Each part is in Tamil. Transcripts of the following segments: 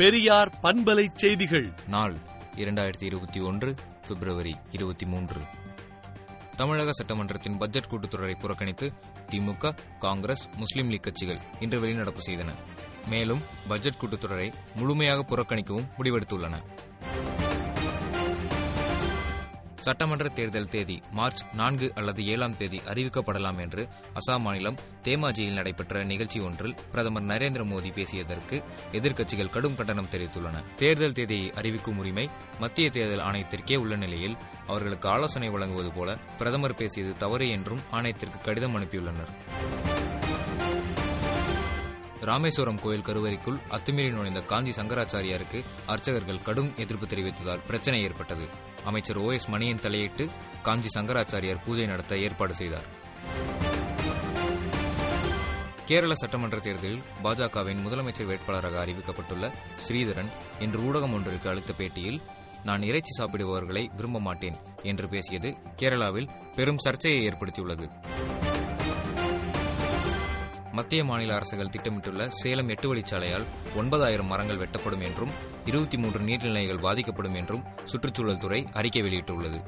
பெரியார் பண்பலை செய்திகள். நாள் இரண்டாயிரத்தி இருபத்தி ஒன்று பிப்ரவரி இருபத்தி மூன்று. தமிழக சட்டமன்றத்தின் பட்ஜெட் கூட்டத்தொடரை புறக்கணித்து திமுக காங்கிரஸ் முஸ்லீம் லீக் கட்சிகள் இன்று வெளிநடப்பு செய்தன. மேலும் பட்ஜெட் கூட்டத்தொடரை முழுமையாக புறக்கணிக்கவும் முடிவெடுத்துள்ளன. சட்டமன்ற தேர்தல் தேதி மார்ச் நான்கு அல்லது ஏழாம் தேதி அறிவிக்கப்படலாம் என்று அசாம் மாநிலம் தேமாஜியில் நடைபெற்ற நிகழ்ச்சி ஒன்றில் பிரதமர் நரேந்திர மோடி பேசியதற்கு எதிர்க்கட்சிகள் கடும் கண்டனம் தெரிவித்துள்ளன. தேர்தல் தேதியை அறிவிக்கும் உரிமை மத்திய தேர்தல் ஆணையத்திற்கே உள்ள நிலையில் அவர்களுக்கு ஆலோசனை வழங்குவது போல பிரதமர் பேசியது தவறு என்றும் ஆணையத்திற்கு கடிதம் அனுப்பியுள்ளனர். ராமேஸ்வரம் கோயில் கருவறைக்குள் அத்துமீறி நுழைந்த காஞ்சி சங்கராச்சாரியாருக்கு அர்ச்சகர்கள் கடும் எதிர்ப்பு தெரிவித்ததால் பிரச்சனை ஏற்பட்டது. அமைச்சர் ஓ எஸ் மணியின் தலையிட்டு காஞ்சி சங்கராச்சாரியார் பூஜை நடத்த ஏற்பாடு செய்தார். கேரள சட்டமன்ற தேர்தலில் பாஜகவின் முதலமைச்சர் வேட்பாளராக அறிவிக்கப்பட்டுள்ள ஸ்ரீதரன் இன்று ஊடகம் ஒன்றிற்கு அளித்த பேட்டியில் நான் இறைச்சி சாப்பிடுபவர்களை விரும்ப மாட்டேன் என்று பேசியது கேரளாவில் பெரும் சர்ச்சையை ஏற்படுத்தியுள்ளது. மத்திய மாநில அரசுகள் திட்டமிட்டுள்ள சேலம் எட்டு வழிச்சாலையால் ஒன்பதாயிரம் மரங்கள் வெட்டப்படும் என்றும் இருபத்தி மூன்று நீர்நிலைகள் பாதிக்கப்படும் என்றும் சுற்றுச்சூழல் துறை அறிக்கை வெளியிட்டுள்ளது.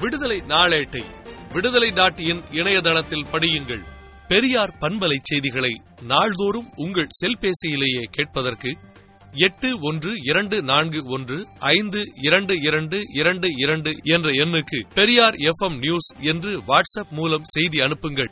விடுதலை நாளேட்டை விடுதலை நாட்டியின் இணையதளத்தில் படியுங்கள். பெரியார் பண்பலை செய்திகளை நாள்தோறும் உங்கள் செல்பேசியிலேயே கேட்பதற்கு எட்டு ஒன்று இரண்டு நான்கு ஒன்று ஐந்து இரண்டு இரண்டு இரண்டு இரண்டு என்ற எண்ணுக்கு பெரியார் எஃப் நியூஸ் என்று வாட்ஸ்அப் மூலம் செய்தி அனுப்புங்கள்.